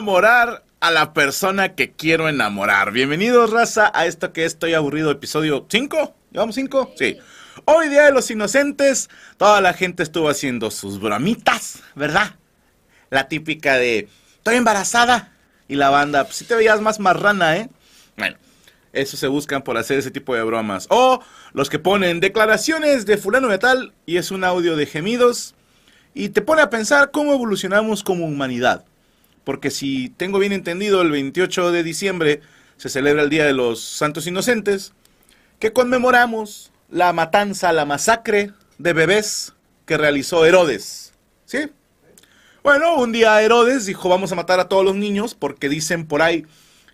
¿Cómo enamorar a la persona que quiero enamorar? Bienvenidos, raza, a esto que estoy aburrido, episodio 5. ¿Llevamos 5? Sí. Hoy, Día de los Inocentes, toda la gente estuvo haciendo sus bromitas, ¿verdad? La típica de, estoy embarazada. Y la banda, pues si te veías más marrana, ¿eh? Bueno, eso se buscan por hacer ese tipo de bromas. O los que ponen declaraciones de fulano de tal y es un audio de gemidos y te pone a pensar cómo evolucionamos como humanidad. Porque si tengo bien entendido, el 28 de diciembre se celebra el Día de los Santos Inocentes, que conmemoramos la matanza, la masacre de bebés que realizó Herodes. ¿Sí? Bueno, un día Herodes dijo vamos a matar a todos los niños porque dicen por ahí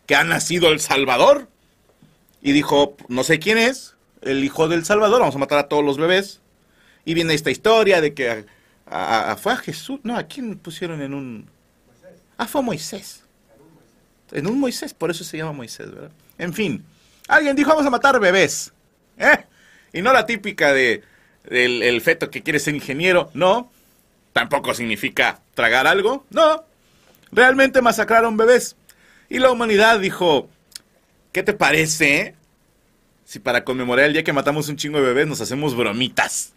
que ha nacido el Salvador. Y dijo, no sé quién es, el hijo del Salvador, vamos a matar a todos los bebés. Y viene esta historia de que fue a Jesús, no, ¿a quién pusieron en un... Ah, fue Moisés. En un Moisés, por eso se llama Moisés, ¿verdad? En fin, alguien dijo, vamos a matar bebés. ¿Eh? Y no la típica de del el feto que quiere ser ingeniero, no. Tampoco significa tragar algo, no. Realmente masacraron bebés. Y la humanidad dijo, ¿qué te parece si para conmemorar el día que matamos un chingo de bebés nos hacemos bromitas?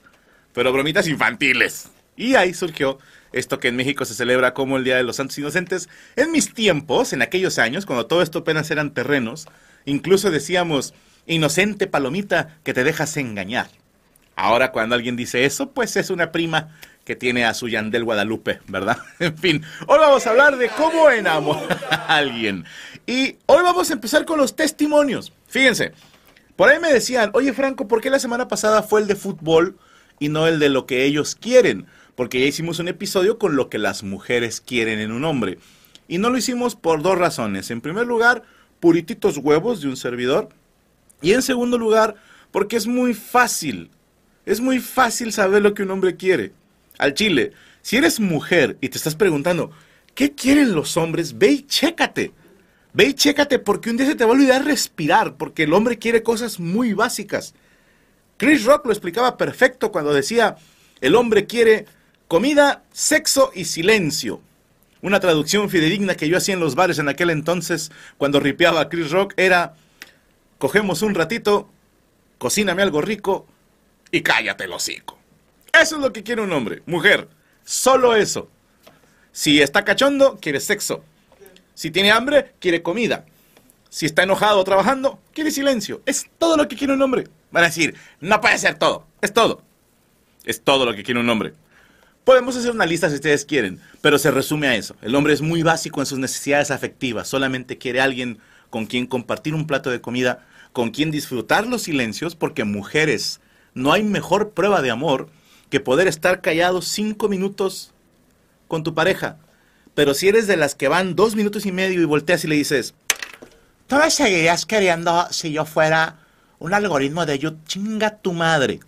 Pero bromitas infantiles. Y ahí surgió esto que en México se celebra como el Día de los Santos Inocentes. En mis tiempos, en aquellos años, cuando todo esto apenas eran terrenos, incluso decíamos, inocente palomita que te dejas engañar. Ahora cuando alguien dice eso, pues es una prima que tiene a su Yandel Guadalupe, ¿verdad? En fin, hoy vamos a hablar de cómo enamorar a alguien. Y hoy vamos a empezar con los testimonios. Fíjense, por ahí me decían, oye Franco, ¿por qué la semana pasada fue el de fútbol y no el de lo que ellos quieren? Porque ya hicimos un episodio con lo que las mujeres quieren en un hombre. Y no lo hicimos por dos razones. En primer lugar, purititos huevos de un servidor. Y en segundo lugar, porque es muy fácil. Es muy fácil saber lo que un hombre quiere. Al chile, si eres mujer y te estás preguntando, ¿qué quieren los hombres? Ve y chécate. Ve y chécate porque un día se te va a olvidar respirar, porque el hombre quiere cosas muy básicas. Chris Rock lo explicaba perfecto cuando decía, el hombre quiere Comida, sexo y silencio. Una traducción fidedigna que yo hacía en los bares en aquel entonces cuando ripeaba a Chris Rock era, cogemos un ratito, cocíname algo rico y cállate el hocico. Eso es lo que quiere un hombre, mujer, solo eso. Si está cachondo, quiere sexo. Si tiene hambre, quiere comida. Si está enojado o trabajando, quiere silencio. Es todo lo que quiere un hombre. Van a decir, no puede ser todo, es todo. Es todo lo que quiere un hombre. Podemos hacer una lista si ustedes quieren, pero se resume a eso. El hombre es muy básico en sus necesidades afectivas, solamente quiere alguien con quien compartir un plato de comida, con quien disfrutar los silencios, porque mujeres, no hay mejor prueba de amor que poder estar callado cinco minutos con tu pareja. Pero si eres de las que van dos minutos y medio y volteas y le dices, ¿tú me seguirías queriendo si yo fuera un algoritmo de YouTube? Chinga tu madre.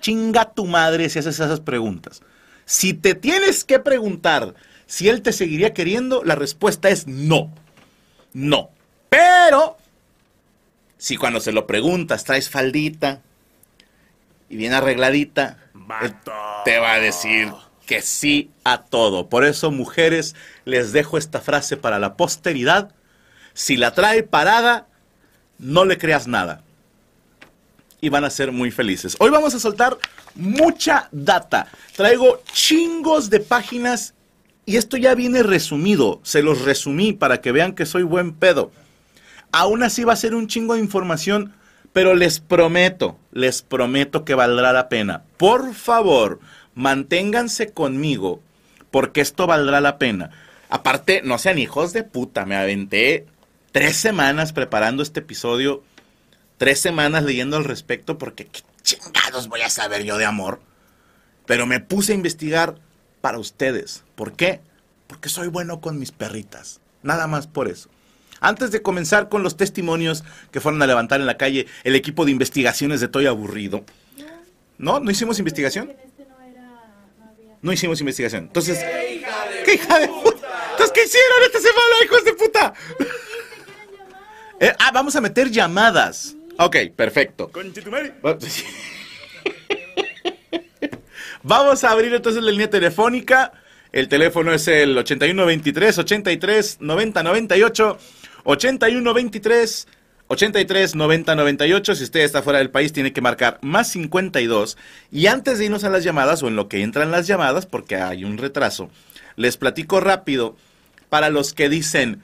Chinga tu madre si haces esas preguntas. Si te tienes que preguntar si él te seguiría queriendo, la respuesta es no. No. Pero, si cuando se lo preguntas traes faldita y bien arregladita, te va a decir que sí a todo. Por eso, mujeres, les dejo esta frase para la posteridad. Si la trae parada, no le creas nada y van a ser muy felices. Hoy vamos a soltar mucha data. Traigo chingos de páginas y esto ya viene resumido. Se los resumí para que vean que soy buen pedo. Aún así va a ser un chingo de información, pero les prometo, les prometo que valdrá la pena. Por favor, manténganse conmigo porque esto valdrá la pena. Aparte, no sean hijos de puta, me aventé tres semanas preparando este episodio tres semanas leyendo al respecto porque chingados voy a saber yo de amor. Pero me puse a investigar para ustedes. ¿Por qué? Porque soy bueno con mis perritas. Nada más por eso. Antes de comenzar con los testimonios que fueron a levantar en la calle el equipo de investigaciones de Toy Aburrido. ¿No? ¿No hicimos investigación? No hicimos investigación. Entonces... ¿Qué hija de, ¿qué hija de puta? Entonces, ¿qué hicieron esta semana, hijos de puta? Eh, ah, vamos a meter llamadas. Ok, perfecto. Vamos a abrir entonces la línea telefónica El teléfono es el 8123 83 90 98 8123 83 90 98. Si usted está fuera del país, tiene que marcar más 52. Y antes de irnos a las llamadas, o en lo que entran las llamadas, porque hay un retraso, les platico rápido para los que dicen: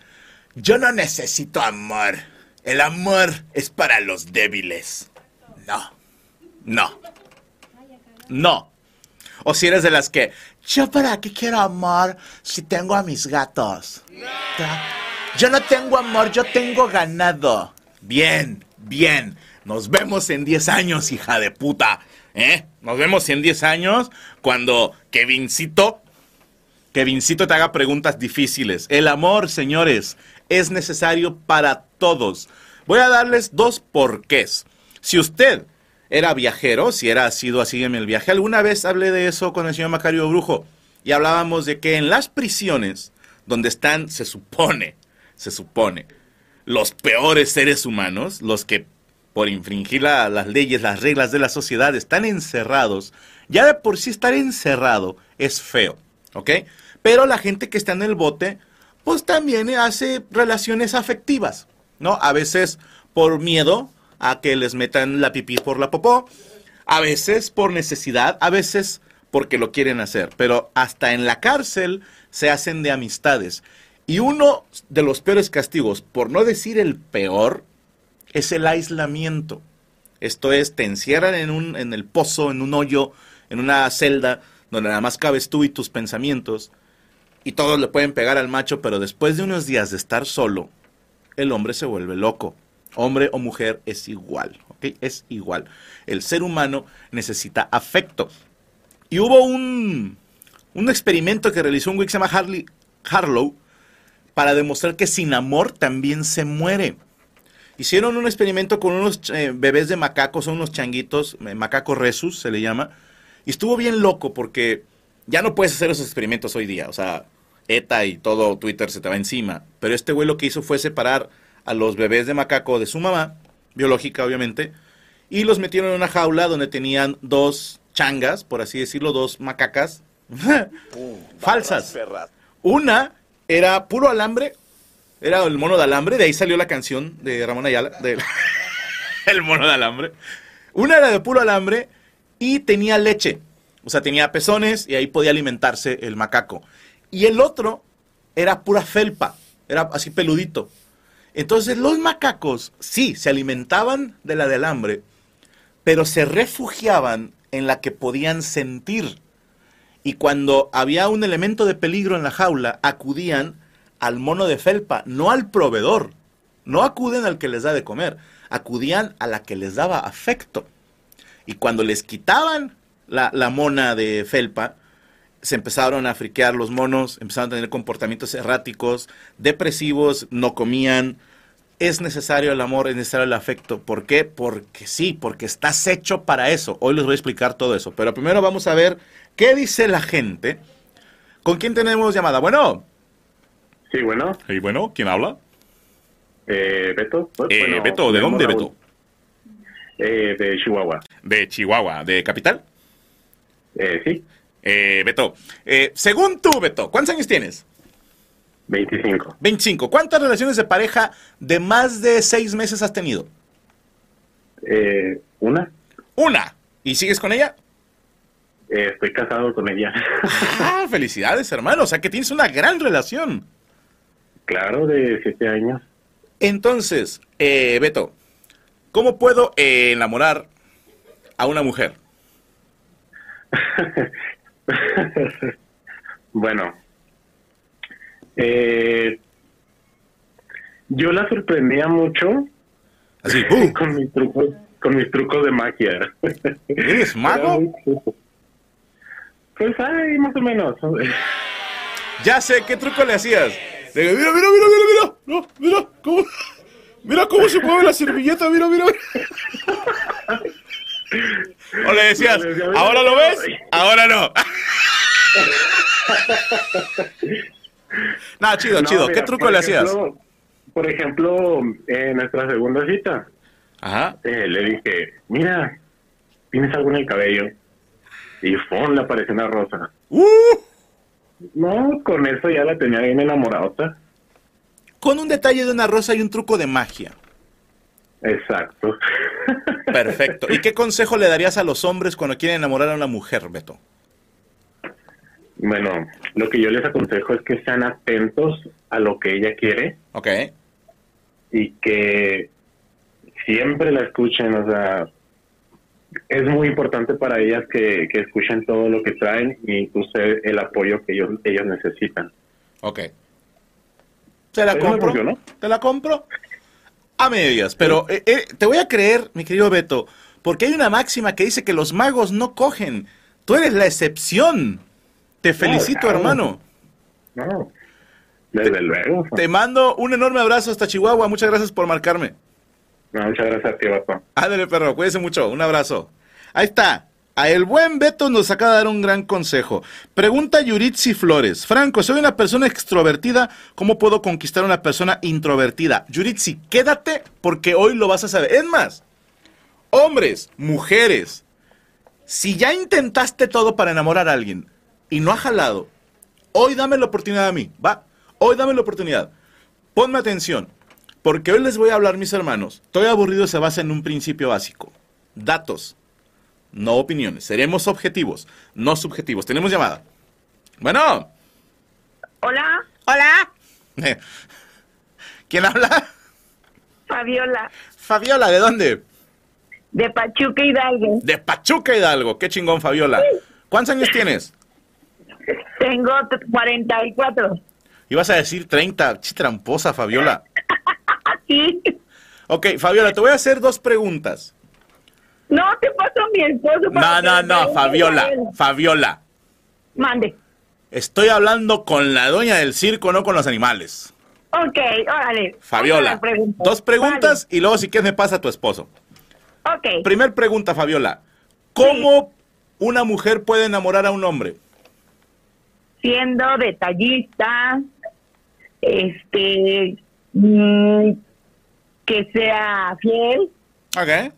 Yo no necesito amor. El amor es para los débiles. No. No. No. O si eres de las que, yo para qué quiero amor si tengo a mis gatos. Yo no tengo amor, yo tengo ganado. Bien, bien. Nos vemos en 10 años, hija de puta. ¿Eh? Nos vemos en 10 años cuando Kevincito, Kevincito te haga preguntas difíciles. El amor, señores, es necesario para todos. Voy a darles dos porqués. Si usted era viajero, si era sido así en el viaje, alguna vez hablé de eso con el señor Macario Brujo y hablábamos de que en las prisiones donde están, se supone, se supone, los peores seres humanos, los que por infringir las leyes, las reglas de la sociedad, están encerrados, ya de por sí estar encerrado es feo, ¿ok? Pero la gente que está en el bote, pues también hace relaciones afectivas, ¿no? A veces por miedo a que les metan la pipí por la popó, a veces por necesidad, a veces porque lo quieren hacer, pero hasta en la cárcel se hacen de amistades. Y uno de los peores castigos, por no decir el peor, es el aislamiento. Esto es, te encierran en, un, en el pozo, en un hoyo, en una celda, donde nada más cabes tú y tus pensamientos, y todos le pueden pegar al macho, pero después de unos días de estar solo, el hombre se vuelve loco. Hombre o mujer es igual, ¿ok? Es igual. El ser humano necesita afecto. Y hubo un, un experimento que realizó un güey que se llama Harley, Harlow para demostrar que sin amor también se muere. Hicieron un experimento con unos eh, bebés de macacos, son unos changuitos, eh, macaco resus se le llama, y estuvo bien loco porque ya no puedes hacer esos experimentos hoy día, o sea, ETA y todo Twitter se te va encima, pero este güey lo que hizo fue separar a los bebés de macaco de su mamá, biológica obviamente, y los metieron en una jaula donde tenían dos changas, por así decirlo, dos macacas falsas. Una era puro alambre, era el mono de alambre, de ahí salió la canción de Ramón Ayala, el mono de alambre. Una era de puro alambre y tenía leche, o sea, tenía pezones y ahí podía alimentarse el macaco. Y el otro era pura felpa, era así peludito. Entonces los macacos sí se alimentaban de la del hambre, pero se refugiaban en la que podían sentir. Y cuando había un elemento de peligro en la jaula, acudían al mono de felpa, no al proveedor. No acuden al que les da de comer, acudían a la que les daba afecto. Y cuando les quitaban la, la mona de felpa, se empezaron a friquear los monos, empezaron a tener comportamientos erráticos, depresivos, no comían. Es necesario el amor, es necesario el afecto. ¿Por qué? Porque sí, porque estás hecho para eso. Hoy les voy a explicar todo eso. Pero primero vamos a ver qué dice la gente. ¿Con quién tenemos llamada? Bueno. Sí, bueno. Y bueno, ¿quién habla? Eh, Beto. Eh, Bueno, Beto, ¿de dónde, Beto? Eh, de Chihuahua. De Chihuahua, de Capital. Eh, sí, Eh, Beto, eh, según tú, Beto, ¿cuántos años tienes? 25. 25. ¿Cuántas relaciones de pareja de más de seis meses has tenido? Eh, una, Una. ¿Y sigues con ella? eh, estoy casado con ella. Ah, felicidades, hermano. O sea que tienes una gran relación. claro, de 7 años. Entonces, eh, Beto, ¿cómo puedo eh, enamorar a una mujer? bueno, eh, yo la sorprendía mucho Así, ¡pum! con mis trucos, con mis trucos de magia. ¿Eres mago? Pues ay, más o menos. Ya sé, ¿qué truco le hacías? Le digo, mira, mira, mira, mira, mira. No, mira, cómo, mira cómo se mueve la servilleta, mira, mira. mira. O le decías, ¿ahora lo ves? Ahora no. No, chido, No, chido. ¿Qué mira, truco por le hacías? Por ejemplo, en nuestra segunda cita, Ajá. eh, le dije, mira, ¿tienes algo en el cabello? Y ¡fum! le apareció una rosa. ¡Uh! No, con eso ya la tenía bien enamorada. Con un detalle de una rosa y un truco de magia. Exacto. Perfecto. ¿Y qué consejo le darías a los hombres cuando quieren enamorar a una mujer, Beto? Bueno, lo que yo les aconsejo es que sean atentos a lo que ella quiere. Ok. Y que siempre la escuchen, o sea, es muy importante para ellas que, que escuchen todo lo que traen y incluso el apoyo que ellos, ellos necesitan. Ok. ¿Te la compro? ¿Te la compro? A medias, pero eh, eh, te voy a creer, mi querido Beto, porque hay una máxima que dice que los magos no cogen. Tú eres la excepción. Te felicito, hermano. No, desde luego. Te mando un enorme abrazo hasta Chihuahua. Muchas gracias por marcarme. muchas gracias a ti, Beto. Ándale, perro. Cuídese mucho. Un abrazo. Ahí está. El buen Beto nos acaba de dar un gran consejo. Pregunta Yuritsi Flores. Franco, soy una persona extrovertida. ¿Cómo puedo conquistar a una persona introvertida? Yuritsi, quédate porque hoy lo vas a saber. Es más, hombres, mujeres, si ya intentaste todo para enamorar a alguien y no ha jalado, hoy dame la oportunidad a mí, ¿va? Hoy dame la oportunidad. Ponme atención, porque hoy les voy a hablar, mis hermanos. Estoy aburrido, se basa en un principio básico. Datos no opiniones. Seremos objetivos, no subjetivos. Tenemos llamada. Bueno. Hola. Hola. ¿Quién habla? Fabiola. Fabiola, ¿de dónde? De Pachuca Hidalgo. De Pachuca Hidalgo. Qué chingón, Fabiola. ¿Cuántos años tienes? Tengo 44. Ibas a decir 30. Tramposa, Fabiola. sí. Ok, Fabiola, te voy a hacer dos preguntas. No, te paso a mi esposo. no, no, no, Fabiola, Fabiola. Mande. Estoy hablando con la dueña del circo, no con los animales. Ok, órale. Fabiola, dos preguntas y luego si quieres me pasa a tu esposo. Ok. Primer pregunta, Fabiola. ¿Cómo una mujer puede enamorar a un hombre? Siendo detallista, este, mm, que sea fiel. Ok.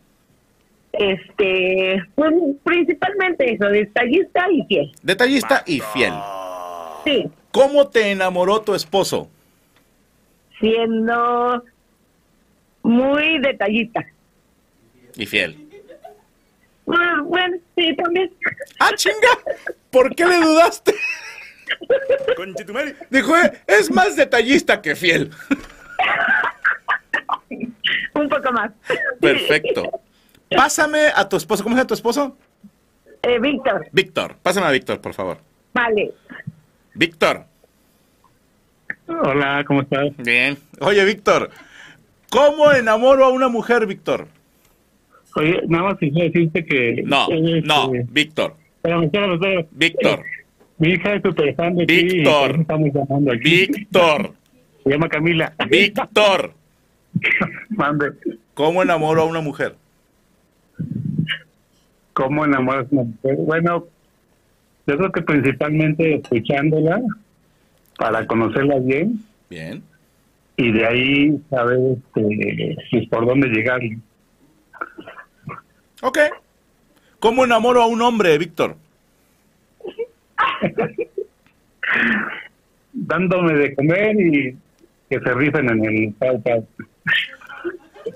Este, pues principalmente eso, detallista y fiel. Detallista y fiel. Sí. ¿Cómo te enamoró tu esposo? Siendo muy detallista. Y fiel. Bueno, sí, también. ¡Ah, chinga! ¿Por qué le dudaste? Dijo, eh, es más detallista que fiel. Un poco más. Perfecto. Pásame a tu esposo. ¿Cómo se llama tu esposo? Eh, Víctor. Víctor. Pásame a Víctor, por favor. Vale. Víctor. Hola, ¿cómo estás? Bien. Oye, Víctor, ¿cómo enamoro a una mujer, Víctor? Oye, nada más quisiera decirte que... No, no, eh, Víctor. Espérame, espérame, espérame. Víctor. Mi hija es súper fan de Víctor. ti. Estamos llamando aquí. Víctor. Se llama Camila. Víctor. Mande. ¿Cómo enamoro a una mujer? ¿Cómo enamoras a una mujer? Bueno, yo creo que principalmente escuchándola para conocerla bien. Bien. Y de ahí saber este, pues, por dónde llegar. Ok. ¿Cómo enamoro a un hombre, Víctor? Dándome de comer y que se rifen en el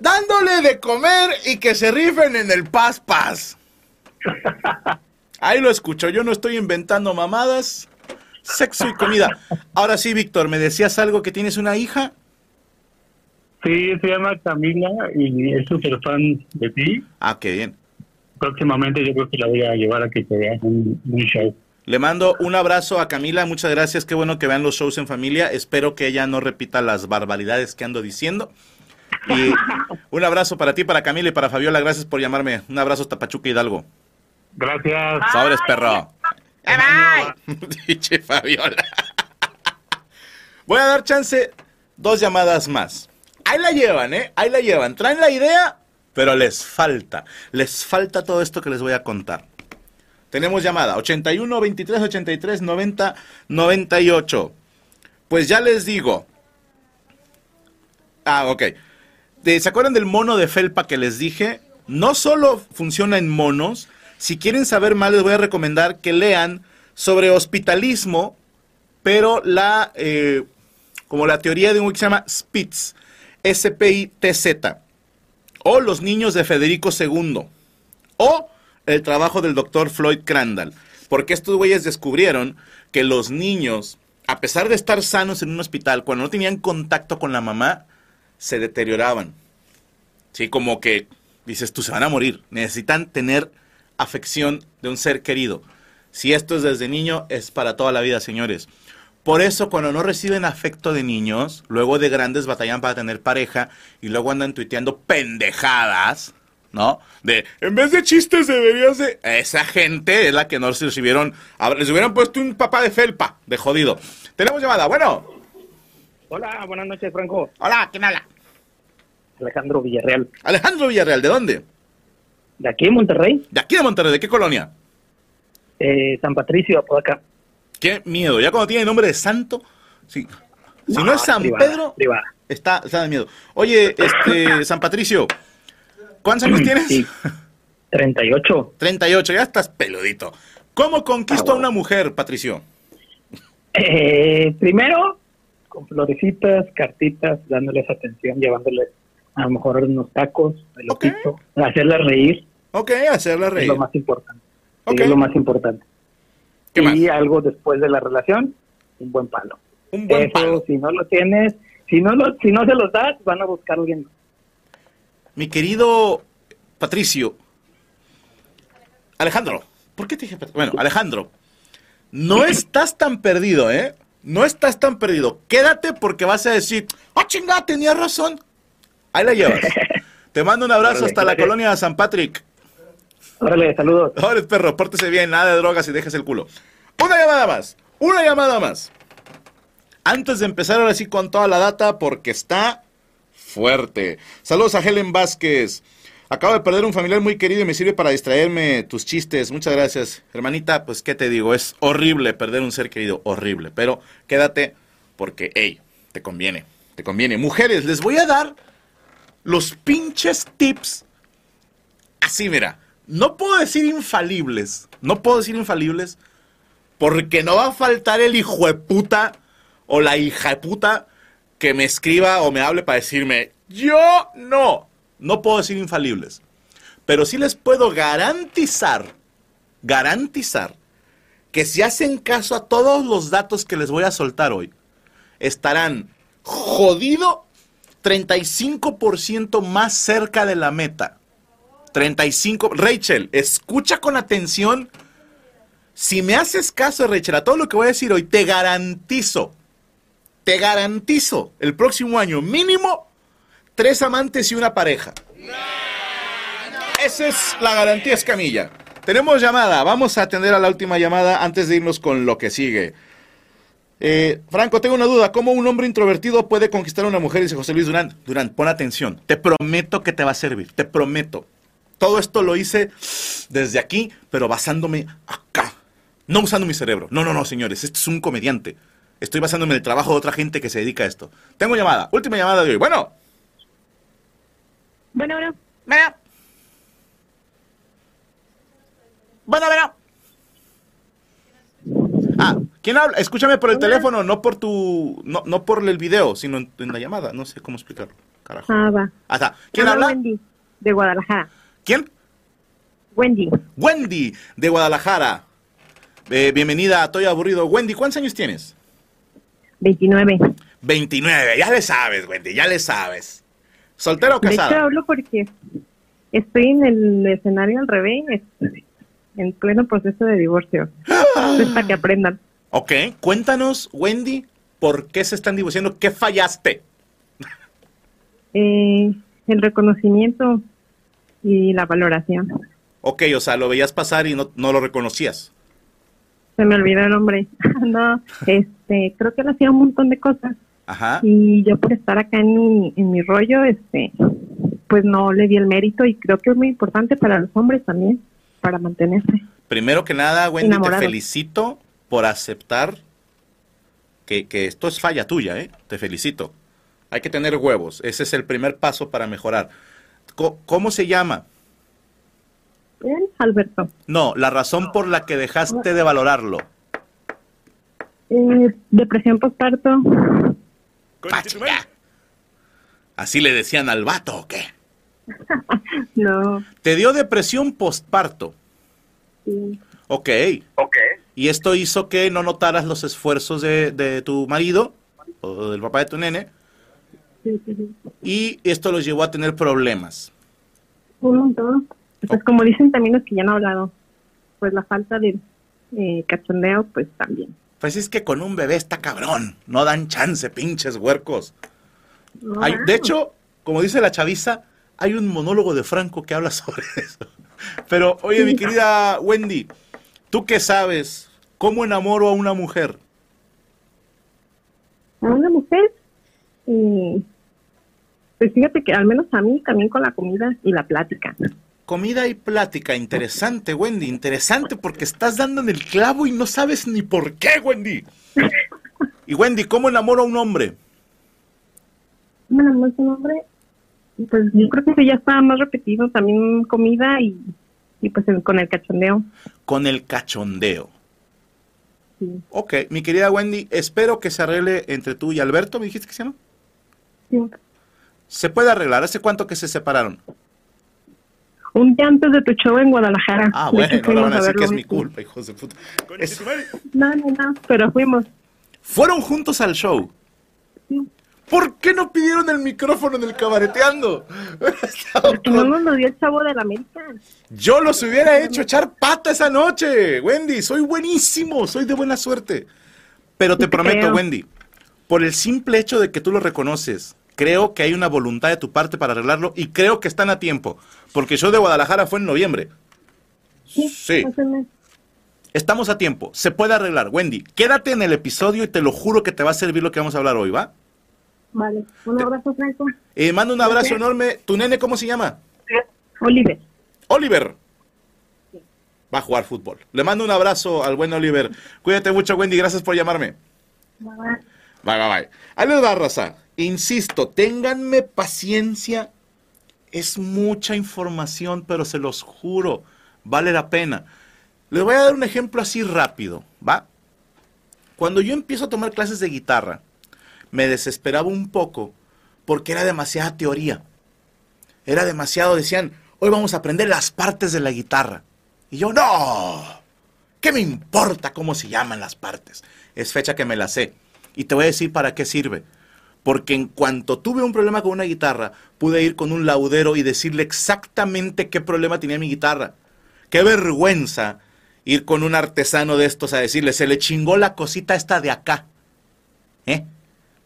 Dándole de comer y que se rifen en el paz paz. Ahí lo escucho, yo no estoy inventando mamadas. Sexo y comida. Ahora sí, Víctor, ¿me decías algo que tienes una hija? Sí, se llama Camila y es súper fan de ti. Ah, qué bien. Próximamente yo creo que la voy a llevar a que te vea un, un show. Le mando un abrazo a Camila, muchas gracias, qué bueno que vean los shows en familia. Espero que ella no repita las barbaridades que ando diciendo. Y un abrazo para ti, para Camila y para Fabiola. Gracias por llamarme. Un abrazo hasta Pachuca Hidalgo. Gracias. Sobres, perro. Fabiola. Voy a dar chance dos llamadas más. Ahí la llevan, ¿eh? Ahí la llevan. Traen la idea, pero les falta. Les falta todo esto que les voy a contar. Tenemos llamada 81 23 83 90 98. Pues ya les digo. Ah, ok. ¿Se acuerdan del mono de felpa que les dije? No solo funciona en monos. Si quieren saber más, les voy a recomendar que lean sobre hospitalismo pero la, eh, como la teoría de un que se llama Spitz, S-P-I-T-Z, o Los niños de Federico II, o el trabajo del doctor Floyd Crandall, porque estos güeyes descubrieron que los niños, a pesar de estar sanos en un hospital, cuando no tenían contacto con la mamá, se deterioraban. Sí, como que dices, tú se van a morir. Necesitan tener afección de un ser querido. Si esto es desde niño, es para toda la vida, señores. Por eso, cuando no reciben afecto de niños, luego de grandes batallan para tener pareja y luego andan tuiteando pendejadas, ¿no? De, en vez de chistes deberías de... Esa gente es la que no se recibieron... Les hubieran puesto un papá de felpa, de jodido. Tenemos llamada, bueno. Hola, buenas noches, Franco. Hola, ¿quién habla? Alejandro Villarreal. Alejandro Villarreal, ¿de dónde? ¿De aquí, Monterrey? De aquí de Monterrey, ¿de qué colonia? Eh, San Patricio, acá. Qué miedo, ya cuando tiene nombre de santo, sí. si no, es San Pedro, Está, está de miedo. Oye, este, San Patricio, ¿cuántos años tienes? Sí, 38. 38, ya estás peludito. ¿Cómo conquistó a una mujer, Patricio? Eh, primero, con florecitas, cartitas, dándoles atención, llevándoles a lo mejor unos tacos, pelotito, hacerla reír. Ok, hacerla reír. Es lo más importante. Es lo más importante. y algo después de la relación, un buen palo. Un buen palo. Si no lo tienes, si no, lo, si no se los das, van a buscar a alguien. Mi querido Patricio, Alejandro, ¿por qué te dije Bueno, Alejandro, no estás tan perdido, ¿eh? No estás tan perdido. Quédate porque vas a decir, ¡ah, oh, chingada, tenía razón! Ahí la llevas. Te mando un abrazo hasta la colonia de San Patrick. Órale, saludos. Órale, perro, pórtese bien, nada de drogas y dejes el culo. Una llamada más, una llamada más. Antes de empezar ahora sí con toda la data, porque está fuerte. Saludos a Helen Vázquez. Acabo de perder un familiar muy querido y me sirve para distraerme tus chistes. Muchas gracias, hermanita. Pues, ¿qué te digo? Es horrible perder un ser querido, horrible. Pero quédate porque, hey, te conviene, te conviene. Mujeres, les voy a dar los pinches tips. Así, mira, no puedo decir infalibles, no puedo decir infalibles, porque no va a faltar el hijo de puta o la hija de puta que me escriba o me hable para decirme, yo no, no puedo decir infalibles, pero sí les puedo garantizar, garantizar, que si hacen caso a todos los datos que les voy a soltar hoy, estarán jodido 35% más cerca de la meta. 35. Rachel, escucha con atención. Si me haces caso, Rachel, a todo lo que voy a decir hoy, te garantizo, te garantizo el próximo año mínimo tres amantes y una pareja. Esa es la garantía Escamilla. Tenemos llamada, vamos a atender a la última llamada antes de irnos con lo que sigue. Eh, Franco, tengo una duda. ¿Cómo un hombre introvertido puede conquistar a una mujer? Dice José Luis Durán. Durán, pon atención. Te prometo que te va a servir. Te prometo. Todo esto lo hice desde aquí, pero basándome acá. No usando mi cerebro. No, no, no, señores. Este es un comediante. Estoy basándome en el trabajo de otra gente que se dedica a esto. Tengo llamada. Última llamada de hoy. Bueno. Bueno, bueno. Bueno. Bueno, bueno. Ah, ¿quién habla? Escúchame por el teléfono, no por tu, no, no por el video, sino en, la llamada. No sé cómo explicarlo. Carajo. Ah, va. Ah, ¿Quién habla? Wendy, de Guadalajara. ¿Quién? Wendy. Wendy, de Guadalajara. Eh, bienvenida a Estoy Aburrido. Wendy, ¿cuántos años tienes? 29. 29, ya le sabes, Wendy, ya le sabes. ¿Soltero o casada? De hecho, hablo porque estoy en el escenario al revés en pleno proceso de divorcio. para que aprendan. Ok, cuéntanos, Wendy, ¿por qué se están divorciando? ¿Qué fallaste? Eh, el reconocimiento y la valoración. Ok, o sea, lo veías pasar y no, no lo reconocías. Se me olvidó el nombre. no, este, creo que él hacía un montón de cosas. Ajá. Y yo por estar acá en mi, en mi rollo, este, pues no le di el mérito y creo que es muy importante para los hombres también para mantenerse. Primero que nada, Wendy, te felicito por aceptar que, esto es falla tuya, ¿eh? Te felicito. Hay que tener huevos. Ese es el primer paso para mejorar. ¿Cómo, se llama? Bien, Alberto. No, la razón por la que dejaste de valorarlo. Eh, depresión postparto. ¿Así le decían al vato o qué? No, Te dio depresión postparto. sí. Ok. ¿Y esto hizo que no notaras los esfuerzos de, de tu marido o del papá de tu nene? sí, sí, sí. Y esto los llevó a tener problemas. Un montón. Pues como dicen también los que ya no han hablado, pues la falta de eh, cachondeo, pues también. Pues es que con un bebé está cabrón. No dan chance, pinches huercos. No, Hay- bueno. de hecho, como dice la chaviza, hay un monólogo de Franco que habla sobre eso. Pero, oye, mi querida Wendy, ¿tú qué sabes? ¿Cómo enamoro a una mujer? a una mujer, eh, pues fíjate que al menos a mí también con la comida y la plática. Comida y plática, interesante, Wendy, interesante porque estás dando en el clavo y no sabes ni por qué, Wendy. Y Wendy, ¿cómo enamoro a un hombre? Bueno, no es un hombre, pues yo creo que eso ya está más repetido, también comida y, y pues el- con el cachondeo. Con el cachondeo. Sí, Ok, mi querida Wendy, espero que se arregle entre tú y Alberto, ¿me dijiste que se llama? sí. Se puede arreglar. ¿Hace cuánto que se separaron? Un día antes de tu show en Guadalajara. Ah, De bueno, hecho, van a decir verlo que es mi culpa, hijos de puta. Es- No, no, no, pero fuimos. Fueron juntos al show. Sí. ¿Por qué no pidieron el micrófono en el cabareteando? Porque no nos lo dio el chavo del América. Yo los hubiera hecho echar pata esa noche, Wendy. Soy buenísimo, soy de buena suerte. Pero te prometo, creo. Wendy, por el simple hecho de que tú lo reconoces, creo que hay una voluntad de tu parte para arreglarlo y creo que están a tiempo. Porque show de Guadalajara fue en noviembre. Sí. Estamos a tiempo. Se puede arreglar. Wendy, quédate en el episodio y te lo juro que te va a servir lo que vamos a hablar hoy, ¿va? Vale. Un abrazo, Franco. Eh, mando un abrazo enorme. ¿Tu nene cómo se llama? Oliver. Oliver. Va a jugar fútbol. Le mando un abrazo al buen Oliver. Cuídate mucho, Wendy. Gracias por llamarme. Bye. Bye, bye, bye. Ahí les va, raza. Insisto, ténganme paciencia. Es mucha información, pero se los juro, vale la pena. Les voy a dar un ejemplo así rápido, ¿va? Cuando yo empiezo a tomar clases de guitarra, me desesperaba un poco porque era demasiada teoría. Era demasiado, decían, hoy vamos a aprender las partes de la guitarra. Y yo, no, ¿qué me importa cómo se llaman las partes? Es fecha que me la sé. Y te voy a decir para qué sirve. Porque en cuanto tuve un problema con una guitarra, pude ir con un laudero y decirle exactamente qué problema tenía mi guitarra. Qué vergüenza ir con un artesano de estos a decirle, se le chingó la cosita esta de acá. ¿Eh?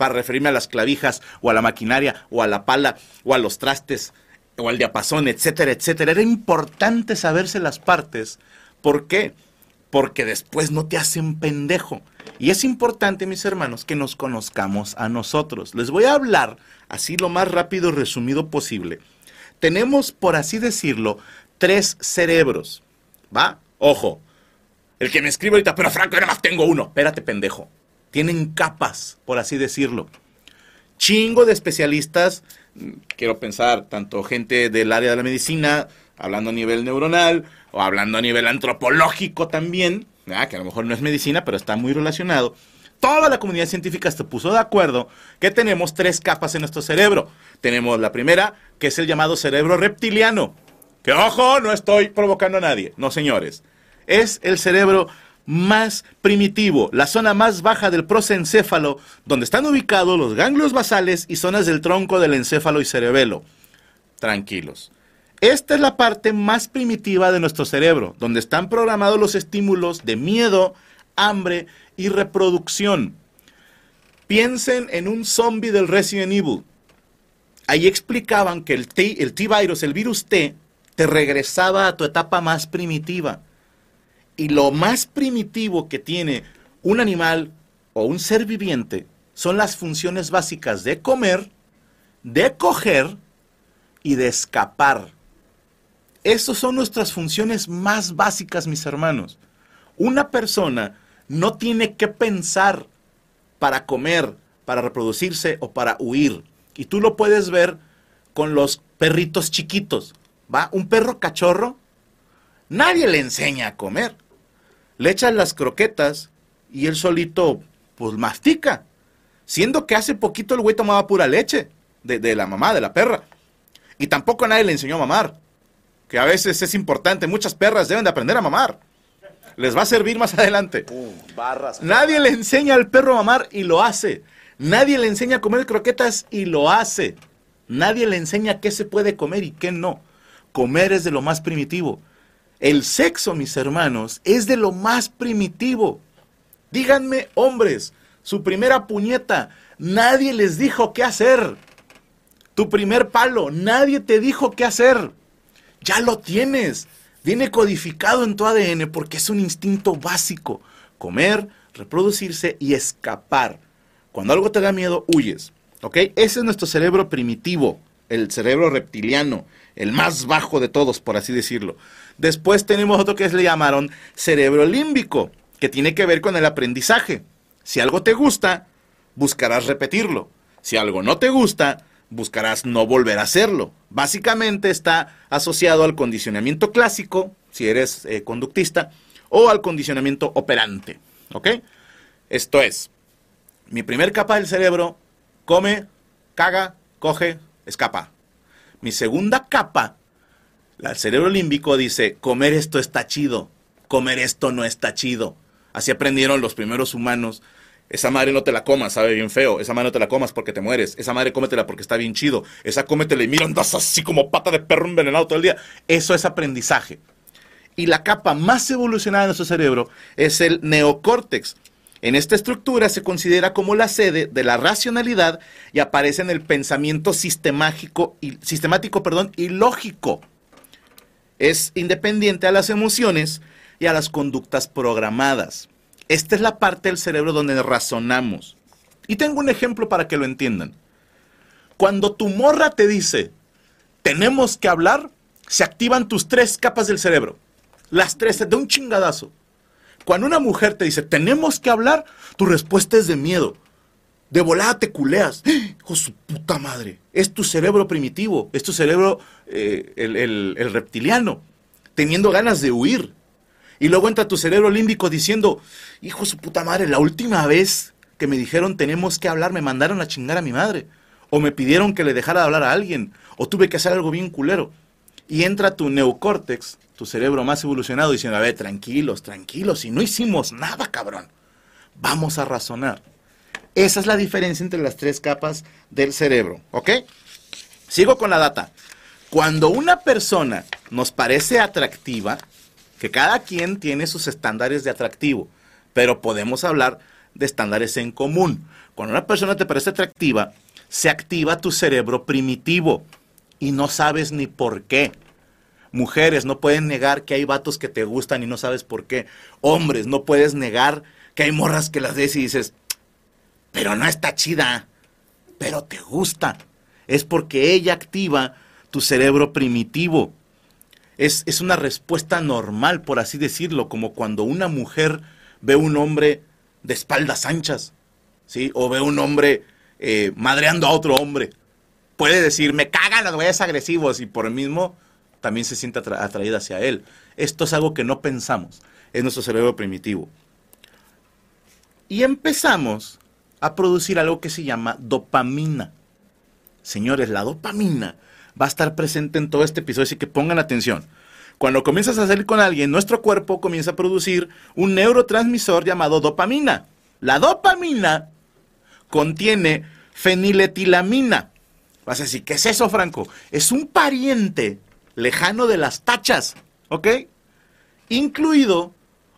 Para referirme a las clavijas, o a la maquinaria, o a la pala, o a los trastes, o al diapasón, etcétera, etcétera. Era importante saberse las partes. ¿Por qué? Porque después no te hacen pendejo. Y es importante, mis hermanos, que nos conozcamos a nosotros. Les voy a hablar, así lo más rápido y resumido posible. Tenemos, por así decirlo, tres cerebros. ¿Va? Ojo. El que me escribe ahorita, pero Franco, nada más tengo uno. Espérate, pendejo. Tienen capas, por así decirlo. Chingo de especialistas, quiero pensar, tanto gente del área de la medicina, hablando a nivel neuronal, o hablando a nivel antropológico también, ¿verdad? que a lo mejor no es medicina, pero está muy relacionado. Toda la comunidad científica se puso de acuerdo que tenemos tres capas en nuestro cerebro. Tenemos la primera, que es el llamado cerebro reptiliano. Que ojo, no estoy provocando a nadie. No, señores. Es el cerebro más primitivo, la zona más baja del prosencéfalo, donde están ubicados los ganglios basales y zonas del tronco del encéfalo y cerebelo. Tranquilos. Esta es la parte más primitiva de nuestro cerebro, donde están programados los estímulos de miedo, hambre y reproducción. Piensen en un zombie del Resident Evil. Ahí explicaban que el T, el T-virus, el virus T, te regresaba a tu etapa más primitiva. Y lo más primitivo que tiene un animal o un ser viviente son las funciones básicas de comer, de coger y de escapar. Estas son nuestras funciones más básicas, mis hermanos. Una persona no tiene que pensar para comer, para reproducirse o para huir. Y tú lo puedes ver con los perritos chiquitos. ¿Va? Un perro cachorro, nadie le enseña a comer. Le echan las croquetas y él solito pues mastica. Siendo que hace poquito el güey tomaba pura leche de, de la mamá, de la perra. Y tampoco nadie le enseñó a mamar. Que a veces es importante. Muchas perras deben de aprender a mamar. Les va a servir más adelante. Nadie le enseña al perro a mamar y lo hace. Nadie le enseña a comer croquetas y lo hace. Nadie le enseña qué se puede comer y qué no. Comer es de lo más primitivo. El sexo, mis hermanos, es de lo más primitivo. Díganme, hombres, su primera puñeta, nadie les dijo qué hacer. Tu primer palo, nadie te dijo qué hacer. Ya lo tienes. Viene codificado en tu ADN porque es un instinto básico. Comer, reproducirse y escapar. Cuando algo te da miedo, huyes. ¿Ok? Ese es nuestro cerebro primitivo, el cerebro reptiliano, el más bajo de todos, por así decirlo. Después tenemos otro que le llamaron cerebro límbico, que tiene que ver con el aprendizaje. Si algo te gusta, buscarás repetirlo. Si algo no te gusta, buscarás no volver a hacerlo. Básicamente está asociado al condicionamiento clásico, si eres eh, conductista, o al condicionamiento operante. ¿Ok? Esto es, mi primer capa del cerebro come, caga, coge, escapa. Mi segunda capa, el cerebro límbico dice, comer esto está chido, comer esto no está chido. Así aprendieron los primeros humanos esa madre no te la comas, sabe bien feo. Esa madre no te la comas porque te mueres. Esa madre cómetela porque está bien chido. Esa cómetela y mira, andas así como pata de perro envenenado todo el día. Eso es aprendizaje. Y la capa más evolucionada de nuestro cerebro es el neocórtex. En esta estructura se considera como la sede de la racionalidad y aparece en el pensamiento sistemático y, sistemático y lógico. Es independiente a las emociones y a las conductas programadas. Esta es la parte del cerebro donde razonamos. Y tengo un ejemplo para que lo entiendan. Cuando tu morra te dice, tenemos que hablar, se activan tus tres capas del cerebro. Las tres, de un chingadazo. Cuando una mujer te dice, tenemos que hablar, tu respuesta es de miedo. De volada te culeas. ¡Ah! ¡Hijo su puta madre! Es tu cerebro primitivo, es tu cerebro, eh, el, reptiliano, teniendo ganas de huir. Y luego entra tu cerebro límbico diciendo, hijo su puta madre, la última vez que me dijeron tenemos que hablar, me mandaron a chingar a mi madre. O me pidieron que le dejara de hablar a alguien. O tuve que hacer algo bien culero. Y entra tu neocórtex, tu cerebro más evolucionado, diciendo, a ver, tranquilos, tranquilos, y no hicimos nada, cabrón. Vamos a razonar. Esa es la diferencia entre las tres capas del cerebro, ¿ok? Sigo con la data. Cuando una persona nos parece atractiva, que cada quien tiene sus estándares de atractivo, pero podemos hablar de estándares en común. Cuando una persona te parece atractiva, se activa tu cerebro primitivo y no sabes ni por qué. Mujeres, no pueden negar que hay vatos que te gustan y no sabes por qué. Hombres, no puedes negar que hay morras que las ves y dices, pero no está chida, pero te gusta. Es porque ella activa tu cerebro primitivo es, una respuesta normal, por así decirlo, como cuando una mujer ve un hombre de espaldas anchas, ¿sí? O ve un hombre eh, madreando a otro hombre. Puede decir, me cagan las güeyes agresivos y por el mismo también se siente atraída hacia él. Esto es algo que no pensamos, es nuestro cerebro primitivo. Y empezamos a producir algo que se llama dopamina. Señores, la dopamina va a estar presente en todo este episodio, así que pongan atención. Cuando comienzas a salir con alguien, nuestro cuerpo comienza a producir un neurotransmisor llamado dopamina. La dopamina contiene feniletilamina. Vas a decir, ¿qué es eso, Franco? Es un pariente lejano de las tachas, ¿ok? Incluido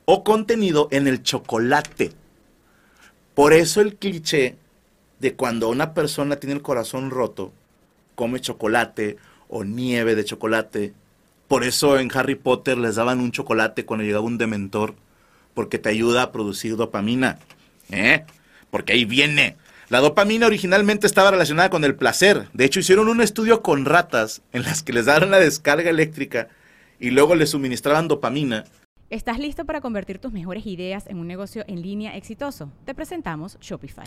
o contenido en el chocolate. Por eso el cliché de cuando una persona tiene el corazón roto, come chocolate o nieve de chocolate. Por eso en Harry Potter les daban un chocolate cuando llegaba un dementor, porque te ayuda a producir dopamina. ¿Eh? Porque ahí viene. La dopamina originalmente estaba relacionada con el placer. De hecho, hicieron un estudio con ratas en las que les daban la descarga eléctrica y luego les suministraban dopamina. ¿Estás listo para convertir tus mejores ideas en un negocio en línea exitoso? Te presentamos Shopify.